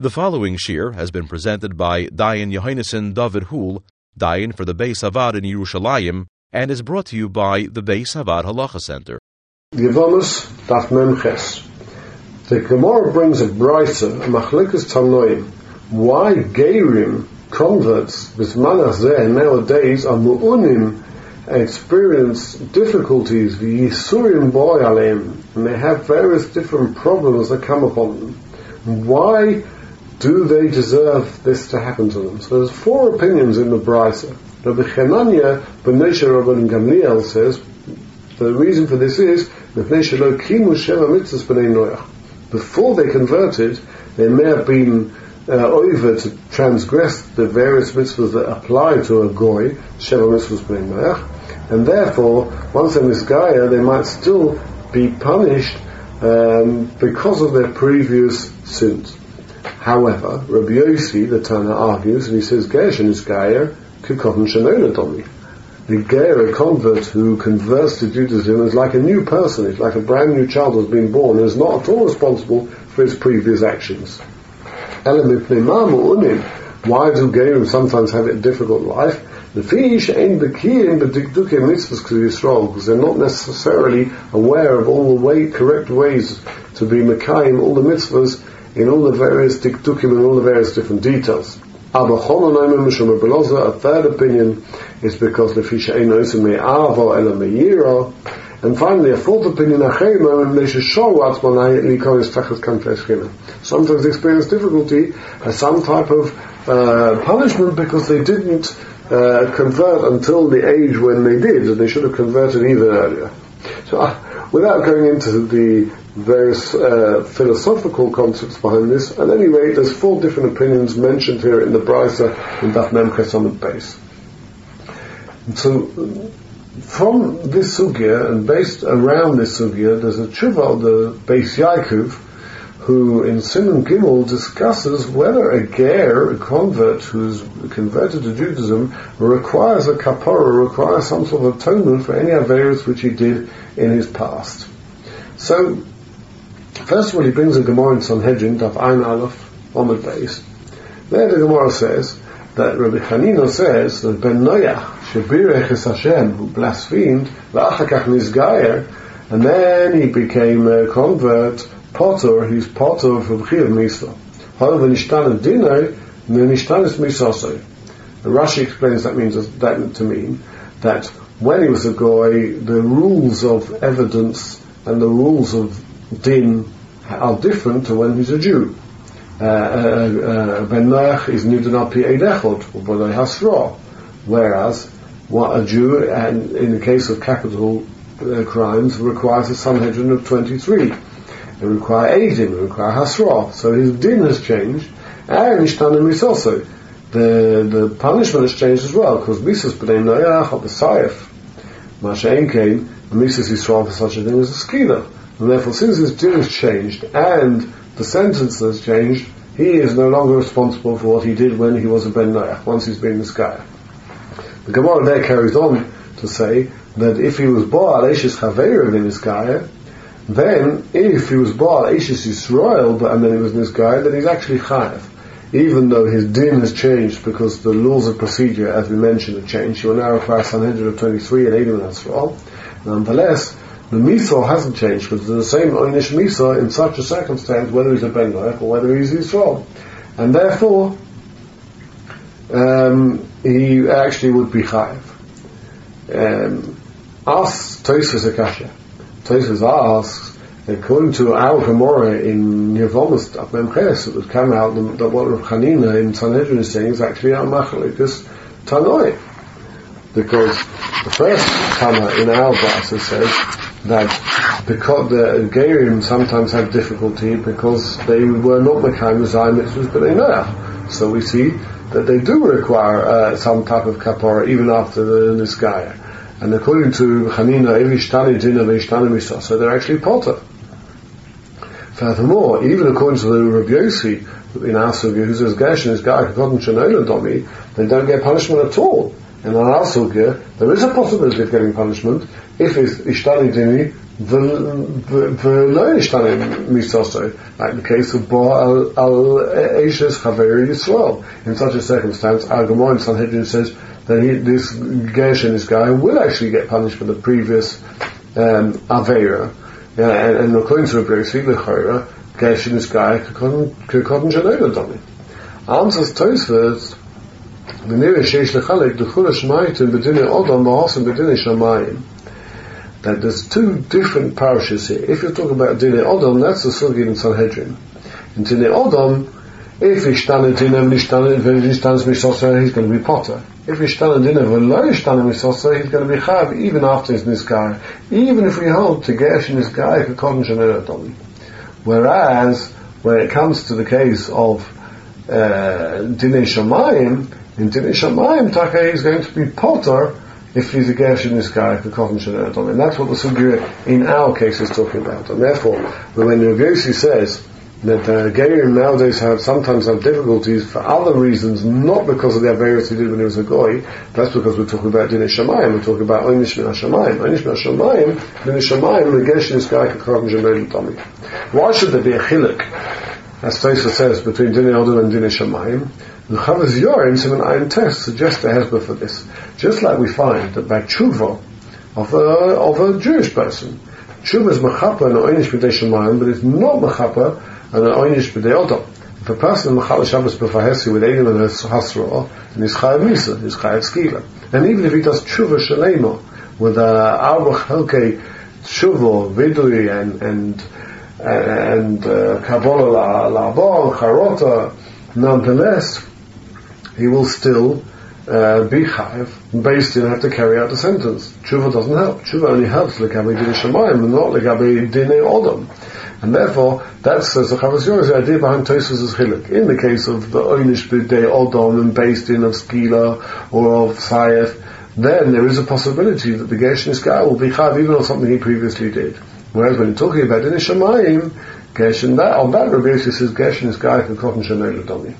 The following shir has been presented by Dayan Yohanneson David Hul, Dayan for the Beis Havad in Yerushalayim, and is brought to you by the Beis Havad Halacha Center. Memches. The Gemara brings a brisa, a machlikas tanoim. Why Gerim converts with manach nowadays are mu'unim experience difficulties, the yisurim boy and they have various different problems that come upon them. Why do they deserve this to happen to them? So there's four opinions in the Brisa. Rabbi Chananya ben Rabban Gamliel says the reason for this is before they converted, they may have been uh, over to transgress the various mitzvahs that apply to a goy, sheva mitzvahs b'nei and therefore, once they're misgaya, they might still be punished um, because of their previous sins. However, Rabbi Yossi, the Tana, argues, and he says, Gershon is Gaia, Kikotan Shanola Domi. The Gaia, a convert who converts to Judaism, is like a new person, it's like a brand new child who's been born, and is not at all responsible for his previous actions. Why do Geirim sometimes have a difficult life? The fish ain't the key in the dikdukim mitzvahs Yisrael because they're not necessarily aware of all the way, correct ways to be mekayim all the mitzvahs in all the various dikdukim and all the various different details. A third opinion is because. And finally, a fourth opinion, sometimes experience difficulty as some type of uh, punishment because they didn't uh, convert until the age when they did, and they should have converted even earlier. So, uh, without going into the various uh, philosophical concepts behind this. At any rate, there's four different opinions mentioned here in the Brisa in Daf Memches on the base. So, from this sugya and based around this sugya, there's a tshuva, the Beis Yaakov, who in Simon Gimel discusses whether a ger, a convert who's converted to Judaism, requires a kapara, requires some sort of atonement for any averis which he did in his past. So, First of all, he brings a Gemara in Sanhedrin, Daf Ein Aleph, on the base. There the Gemara says that Rabbi Hanina says that Ben Noach, Shabirech es Hashem, who blasphemed, V'achakach Nizgayer, and then he became a convert, Potter, he's Potter from Chiv Misa. However, Nishtan Dinah, Nishtan is Misasoi. Rashi explains that means that to mean that when he was a goy, the rules of evidence and the rules of din are different to when he's a Jew. Uh, uh, uh, ben Noach is Nidun al Pi Eidechot, Hasra, whereas what a Jew, and in the case of capital uh, crimes, requires a Sanhedrin of 23. It requires Eidim, it requires Hasra. So his din has changed, and Ishtanim is also. The, the punishment has changed as well, because Mises B'nai Noach, or the Saif, Masha came, Mises Yisrael for such a thing as a Skila. And therefore, since his din has changed and the sentence has changed, he is no longer responsible for what he did when he was a Ben Noach, once he's been this guy. The Gemara there carries on to say that if he was Baal Eishis Chaveir in this guy, then if he was Baal Eishis Yisrael, and then he was in this guy, then he's actually Chayav. Even though his din has changed because the laws of procedure, as we mentioned, have changed, he will now require Sanhedrin of 23 and 81 as well. Nonetheless, the Misa hasn't changed because it's the same Oynish Misa in such a circumstance, whether he's a Ben or whether he's Yisrael. And therefore, um, he actually would be Chayiv. Um, asks Tosfos Akasha. Tosfos asks, according to our Gemara in Yevomus Memches, it would come out that what Rav Chanina in Sanhedrin is saying is actually our Machalikas Tanoi. Because the first Tana in our Brasa says that because the Gerim sometimes have difficulty because they were not Mekayim Zay mitzvahs, but they know. So we see that they do require uh, some type of kapara even after the Niskaya. And according to Hanina, Evishtani they're actually potter. Furthermore, even according to the Rabbi Yossi, in our sugya, who says Gershon is Guy Kakotan Shanola Domi, they don't get punishment at all. And on our sugya, there is a possibility of getting punishment if it's ishtani dini like the case of Bo al, al Eishes Chaver Yisrael. In such a circumstance, Al Gemara in Sanhedrin says that he, this Gershon, this guy, will actually get punished for the previous um, Avera. Yeah, and, and according to Rabbi the Chayra, Gershon, this guy, could Janela Domi. Answers Tosfos, that there's two different parishes here. If you talk about Dine Odom, that's the Sugi in Sanhedrin. In Dine Odom, if Ishtana Dine Mishtana, when Ishtanas Misosa, he's going to be Potter. If Ishtana Dine V'lo Ishtana Misosa, he's going to be Chav, even after his Niskar. Even if we hold to Gersh and Niskar, Kakon Shanel Odom. Whereas, when it comes to the case of uh, Dine Shamayim, in Dine Shamayim, Taka is going to be Potter, if he's a Gersh in this guy, the Kohen Shanadon. And that's what the Sugya in our case is talking about. And therefore, when Yossi says that uh, Gerim nowadays have sometimes have difficulties for other reasons, not because of the Averis he did when he was a Goy, that's because we're talking about Dinei Shamayim, we're talking about Oynish Min HaShamayim. Oynish Min HaShamayim, Dinei Shamayim, the Gersh in this guy, the Kohen Shanadon. Why should there be a chilik, as Taisa says, between Dinei Odom and Dinei Shamayim? The Chavos Yair, Simon Ayin Test, suggests a hesbera for this. Just like we find that by tshuva of a, of a Jewish person, tshuva is mechapa and oinish b'dei shemayim, but it's not mechapa and oinish b'dei odom. If a person mechal Shabbos b'fahesi with Eidim and Hasra, then he's chayav misa, he's chayav skila. And even if he does tshuva shalema, with a arba chelkei tshuva, vidui, and, and, and, uh, kabbalah la'abon, charota, nonetheless, he will still uh, be chayiv, based in have to carry out the sentence. Tshuva doesn't help. Tshuva only helps legabe dinei shemayim and not legabe dinei odom. And therefore, that's as the Chavas the idea behind Tosfos is chiluk. In the case of the Oynish B'dei Odom and based in of Skila or of Sayef, then there is a possibility that the Gershon guy will be chayiv even on something he previously did. Whereas when you're talking about dinei shemayim, Gershon, that, on that Rabbi says Gershon guy can cotton l'domi.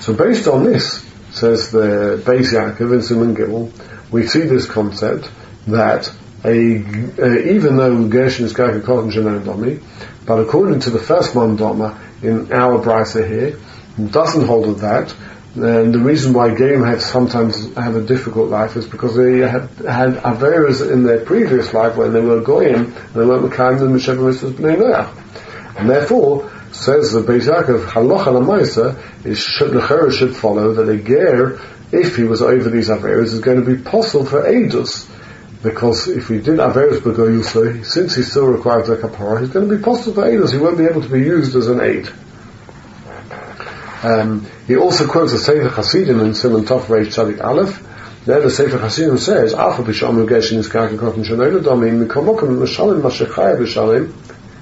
So based on this, says the Beis Yaakov in Simon Gimel, we see this concept that a, uh, even though Gershon is Gaka Kohen Domi, but according to the first Mandoma in our brisa here, doesn't hold of that. And the reason why Game had sometimes have a difficult life is because they had had averas in their previous life when they were goyim and they weren't Mekayim the Mesheva Mitzvahs Noach. And therefore, says the Beis Yaakov, Halacha Lamaisa, is should, should follow that a ger, if he was over these Averas, is going to be possible for Eidos. Because if he did Averas Begoyusa, since he still requires a kapara, he's going to be possible for Eidos. He won't be able to be used as an aid. Um, he also quotes the Sefer Hasidim in Simon Tov Reish Tzadik Aleph. There the Sefer Hasidim says, "Afa b'shamu geshin is karka kotin shanoyla domi mikomokim m'shalim mashachaya b'shalim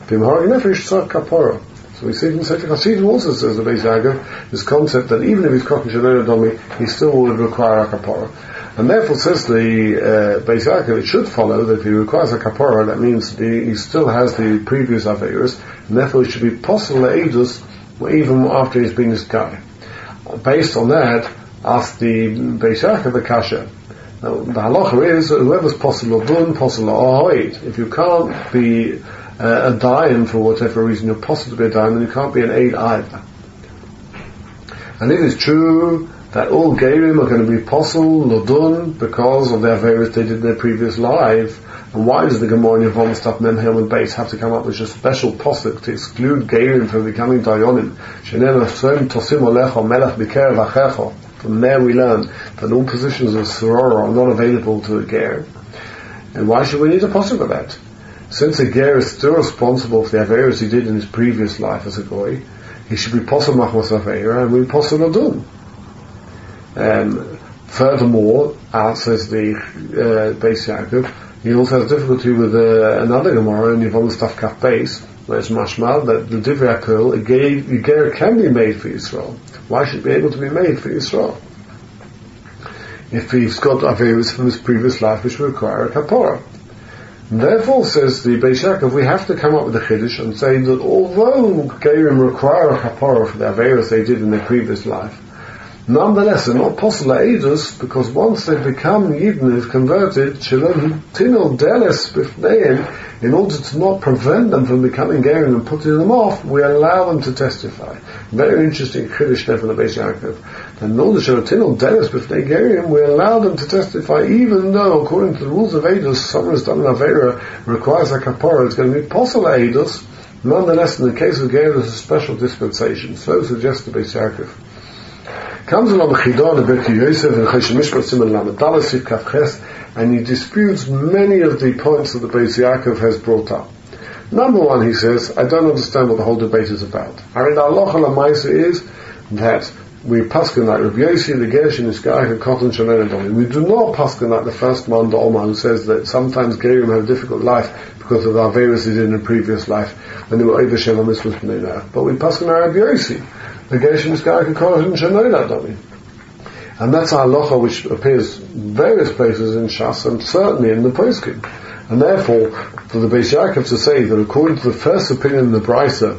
b'mhar nefesh tzad kapara." So we see from Sefer Hasidim also says the Beis Yaakov, this concept that even if he's Kochen Shalom Domi, he still would require a kapara. And therefore says the uh, Beis Yaakov, it should follow that if he requires a kapara, that means he still has the previous Averis, and therefore it should be possible to Eidus even after he's been guy. Based on that, ask the Beis Yaakov the Kasha. Now, the halacha is whoever's possible dun, possible ahoid. If you can't be uh, a dayan for whatever reason, you're be a dayan, then you can't be an aid either. And it is true that all Gerim are going to be possible, Lodun, because of their various they did in their previous life. And why does the Gemara Yavom Stop Memhem and Base have to come up with a special posuk to exclude Gerim from becoming Dayanim? From there we learn that all positions of Sorora are not available to a Ger. And why should we need a posuk for that? Since a ger is still responsible for the averas he did in his previous life as a goy, he should be possible machmas avera and we possible done. Um, furthermore, as says the uh, Beis Yaakov, he also has difficulty with uh, another Gemara in Yvonne Staff Kaf where it's mashmal that the Divrei a ger can be made for Israel. Why should it be able to be made for Israel? If he's got averas from his previous life which require a kapora. Therefore, says the Beis Yaakov, we have to come up with a chiddush and say that although Gerim require a kapara for the averas they did in their previous life, Nonetheless, they're not possible Eidos because once they become Yidden, they've converted, Shalom Tinil Deles Bifneim, in order to not prevent them from becoming Gerim and putting them off, we allow them to testify. Very interesting Kiddush from the Beis Yaakov. And in order to Tinil Deles Bifnei Gerim, we allow them to testify even though, according to the rules of Eidos, someone who's done an Avera requires a Kapara, it's going to be possible Eidos, Nonetheless, in the case of Geir, there's a special dispensation. So suggests the Beis Yaakov. Comes along Chidon, the Birkei Yosef, and Cheshem Mishpat Simon Lamed Dalasif Kafches, and he disputes many of the points that the Beis Yaakov has brought up. Number one, he says, I don't understand what the whole debate is about. I mean, Allah Maisa is that we paskin like Rabbi Yossi, the Gershon, the Sky, and Cotton, Shemen, We do not paskin like the first man, the Omar, who says that sometimes Gerim have a difficult life because of the Averis they did in a previous life when they were over Shem and Mitzvah But we paskin like Rabbi Yossi, and that's our halacha which appears various places in Shas and certainly in the Poskim. And therefore, for the Beis Yaakov to say that according to the first opinion in the Brisa,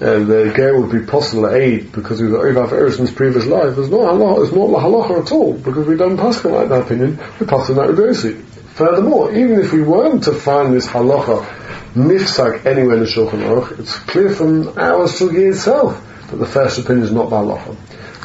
uh, the ger would be possible aid because we've got Olav Eris in his previous life is not halacha, it's not halacha at all because we don't pass like that opinion, we pass in that reversi. Furthermore, even if we weren't to find this halacha nifsak anywhere in the Shulchan Aruch, it's clear from our sugi itself that the first opinion is not halacha.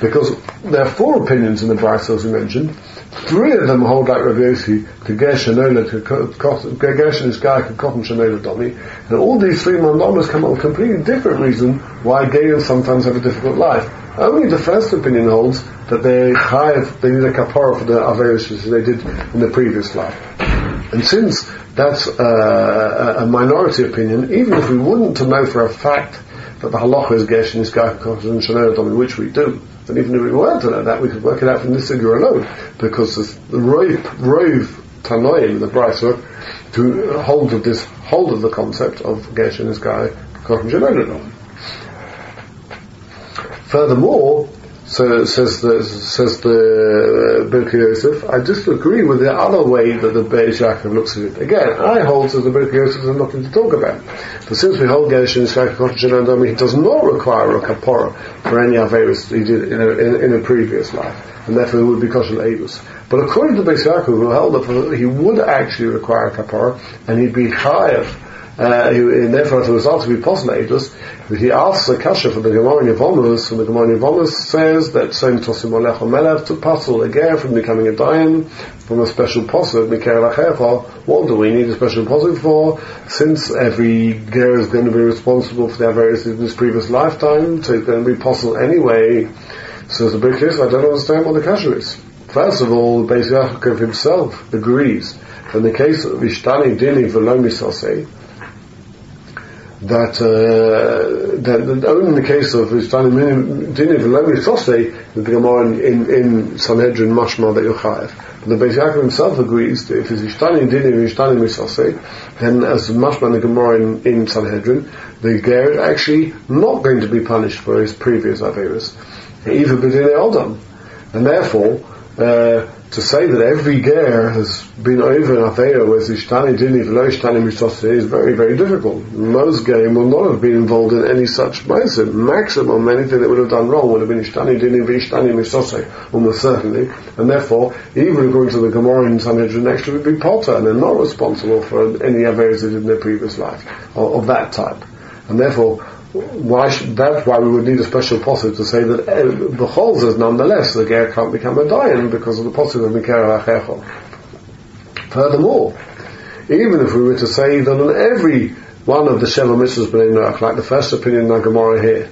Because there are four opinions in the Brisa as we mentioned, Three of them hold like Rav Yossi, to Gershon to Gershon is Guy, Shanola Domi, and all these three mandalas come up with a completely different reason why Gayans sometimes have a difficult life. Only the first opinion holds that they have, they need a kapara for the Averis as they did in the previous life. And since that's uh, a minority opinion, even if we wouldn't to know for a fact that the halacha is Gershon is Guy, Cotton Shanola Domi, which we do, and even if we weren't to know that, we could work it out from this figure alone, because the Rove, Rove Tanoim, the Brisa, to hold of this, hold of the concept of Gershon is Guy, Kochim Furthermore, so says the says the uh, Birkei Yosef. I disagree with the other way that the Beis looks at it. Again, I hold that the Birkei Yosef has nothing to talk about. But since we hold Gershon Yisrael he does not require a kapora for any averis he did in a, in, in a, previous life, and therefore it would be kosher edus. But according to Beis Yaakov, who held that he would actually require a kapora, and he'd be chayav uh, and therefore as a result to be postulated, he asks a kasha for the Gemara Yevamos, and the Gemara Yevamos says that saying Tosim Olech Melev to puzzle a ger from becoming a dayan from a special posuk, Mikhail Achefa, what do we need a special posuk for? Since every ger is going to be responsible for their various in his previous lifetime, so it's going to be possible anyway. So the big case, I don't understand what the kasha is. First of all, Beis Yaakov himself agrees. In the case of Ishtani Dini Velomi Sosei, that, uh, that, only in the case of Diniv Levi Sosei, the Gemara in, in, in Sanhedrin Mashma that you're. But the Beis Yaakov himself agrees that if it's Ishtani Diniv Ishtani Misosei, then as Mashma the Gemara in, in Sanhedrin, the Ger is actually not going to be punished for his previous Averis, even B'dinei Odom. And therefore, uh, to say that every ger has been over an affair with Ishtani Dini V'lo Ishtani Mishtose is very, very difficult. Most gerim will not have been involved in any such ma'asim. Maximum, anything that would have done wrong would have been Ishtani Dini V'Ishtani Mishtose, almost certainly. And therefore, even according to the Gemara in Sanhedrin, actually would be potter, and they're not responsible for any affairs they did in their previous life, of, of that type. And therefore, why should, that's why we would need a special posset to say that uh, the chol says nonetheless the ger can't become a dayan because of the posset of mikera achechol. Furthermore, even if we were to say that on every one of the Sheva Mitzvahs Noach, like the first opinion in the Gemara here,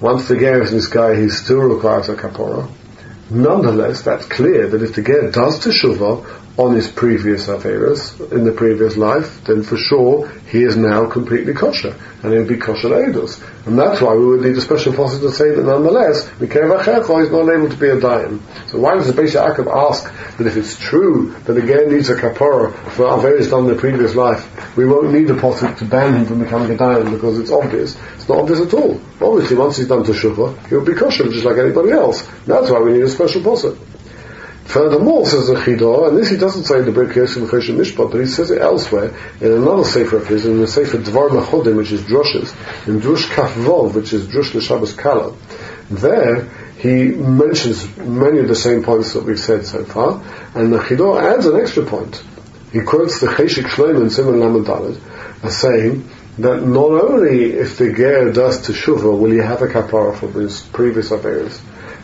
once the ger is in this guy, he still requires a kapora. Nonetheless, that's clear that if the ger does teshuvah on his previous affairs in the previous life, then for sure he is now completely kosher, and he'll be kosher edus. And that's why we would need a special fossil to say that nonetheless, Mikev is not able to be a dayan. So why does the Beis Yaakov ask that if it's true that again needs a kapara for affairs done in the previous life, we won't need a posset to ban him from becoming a dayan because it's obvious. It's not obvious at all. Obviously, once he's done to he'll be kosher just like anybody else. That's why we need a special posset. Furthermore, says the Chida, and this he doesn't say in the Birkei Yosef Choshen Mishpat, but he says it elsewhere in another sefer of his, in the sefer Devarim Achadim, which is Drushes, in Drush Kaf Vov, which is Drush L'Shabbos Kala, There, he mentions many of the same points that we've said so far, and the Chida adds an extra point. He quotes the Cheshik Shloim in Simon Lamed as saying that not only if the ger does teshuva will he have a kapara for his previous affairs,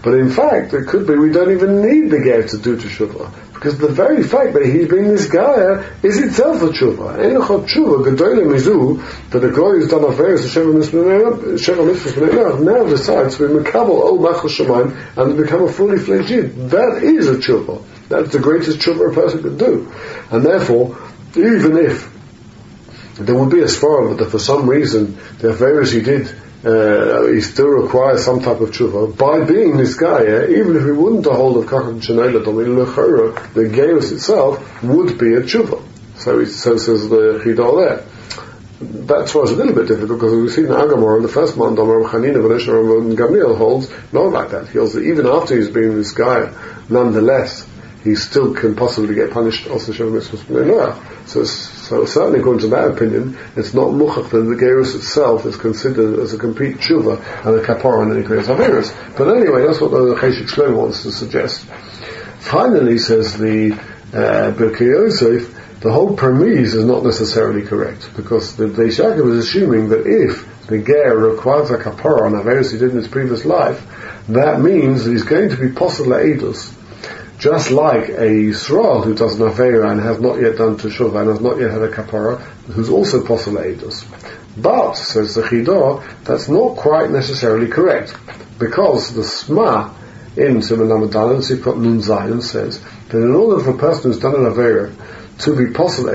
but in fact, it could be we don't even need the ger to do teshuva. Because the very fact that he's being this guy is itself a tshuva. Enachot tshuva, gedolim mizu, that the guy who's done affairs to Sheva Mitzvah now decides to be Mekabel Ol Machal Shemaim and to become a fully fledged Yid. That is a tshuva. That's the greatest tshuva a person could do. And therefore, even if there would be a svara that for some reason the affairs he did uh, he still requires some type of tshuva. By being this guy, even if he wouldn't hold of kachem shenayla, the geus itself would be a tshuva. So, he, so says the chidol there. That's why it's a little bit difficult because we've seen the Agamor in the first month, Amar Chanina, and Gamliel holds not like that. He holds that even after he's been this guy, nonetheless, he still can possibly get punished also Shem Mitzvah So, so certainly according to that opinion, it's not muchach that the gerus itself is considered as a complete tshuva and a kapara and any great averus. But anyway, that's what the Cheshik Shlomo wants to suggest. Finally, says the uh, Yosef, the whole premise is not necessarily correct because the Beis was assuming that if the ger requires a kapara on averus he did in his previous life, that means he's going to be possible edus just like a Yisrael who does Navera and has not yet done Teshuvah and has not yet had a Kapara, who's also Posel But, says the Chidah, that's not quite necessarily correct, because the Sma in Simon Namadan and Sifrat Nun Zion says that in order for a person who's done an Avera to be Posel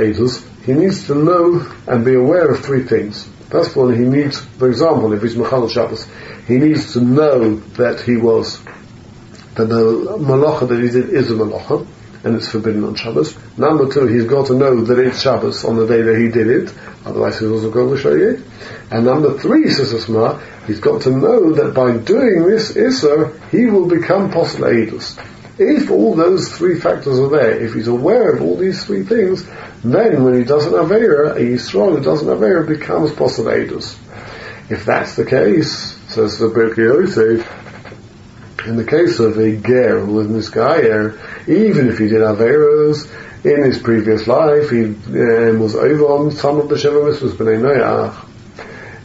he needs to know and be aware of three things. First of all, he needs, for example, if he's Mechal Shabbos, he needs to know that he was that the malacha that he did is a malacha, and it's forbidden on Shabbos. Number two, he's got to know that it's Shabbos on the day that he did it, otherwise he's also going to show you. And number three, says Asma, he's got to know that by doing this Issa, he will become Posel Eidus. If all those three factors are there, if he's aware of all these three things, then when he does an Aveira, a Yisrael who does an Aveira becomes Posel Eidus. If that's the case, says the Birkei Yosef, in the case of a ger who was misgayer, even if he did have errors in his previous life, he um, was over on some of the Sheva Mitzvahs b'nei Noach.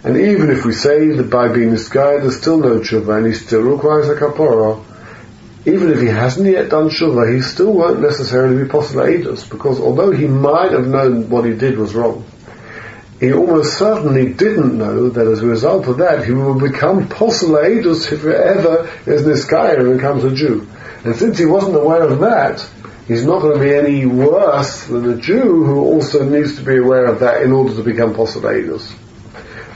And even if we say that by being this guy there's still no tshuva and he still requires a kapara, even if he hasn't yet done tshuva, he still won't necessarily be possible ages because although he might have known what he did was wrong, he almost certainly didn't know that as a result of that he will become Poselaidus if he ever is this guy and becomes a Jew. And since he wasn't aware of that, he's not going to be any worse than a Jew who also needs to be aware of that in order to become Poselaidus.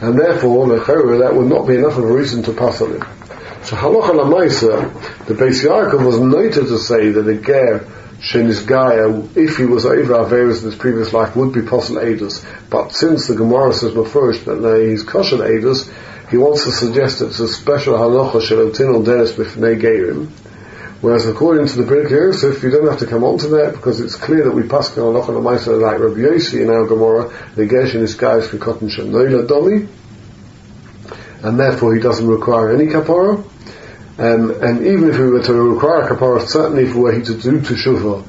And therefore, that would not be enough of a reason to on him. So halacha lamaisa, the Beis Yaakov was noted to say that a ger Shenisgaya, if he was over Averis in his previous life, would be possible Adus. But since the Gemara says first that he's kosher Adus, he wants to suggest it's a special halacha shelotin on denis b'fnei gerim. Whereas according to the Birkei Yosef, you don't have to come on to that because it's clear that we pass on halacha l'maisa like Rabbi Yossi in our Gemara, the geshin is guys for cotton shenoila domi, and therefore he doesn't require any kapara. Um, and even if we were to require kapara, certainly if we were to do teshuva,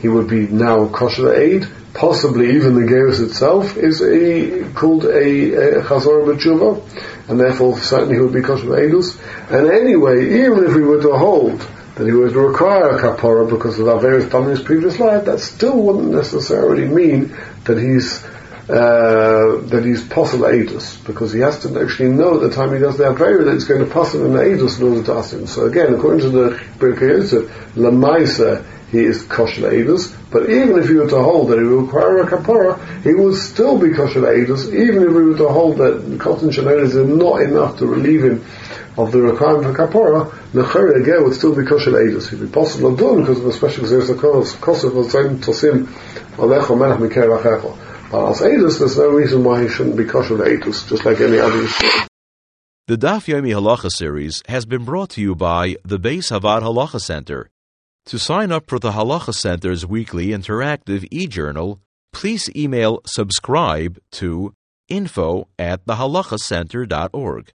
he would be now kosher aid. Possibly even the gerus itself is a, called a, a chazor b'tshuva, and therefore certainly he would be kosher aidus. And anyway, even if we were to hold that he was to require a kapara because of our various done in his previous life, that still wouldn't necessarily mean that he's uh, that he's possible Aedus, because he has to actually know at the time he does the Avera that it's going to him an Aedus in order to ask him. So again, according to the Birkei Yosef, Lamaisa, he is kosher Aedus, but even if he were to hold that he would require a kapara, he would still be kosher Aedus, even if we were to hold that cotton shananas is not enough to relieve him of the requirement for kapara, Nechari again would still be kosher Aedus. He'd be possible done because of the special a kosher of tosim alecho melech mikeh there's no reason why he shouldn't be kosher Eidos, just like any other The Daf Yomi Halacha series has been brought to you by the Beis Havad Halacha Center. To sign up for the Halacha Center's weekly interactive e-journal, please email subscribe to info at thehalachacenter.org.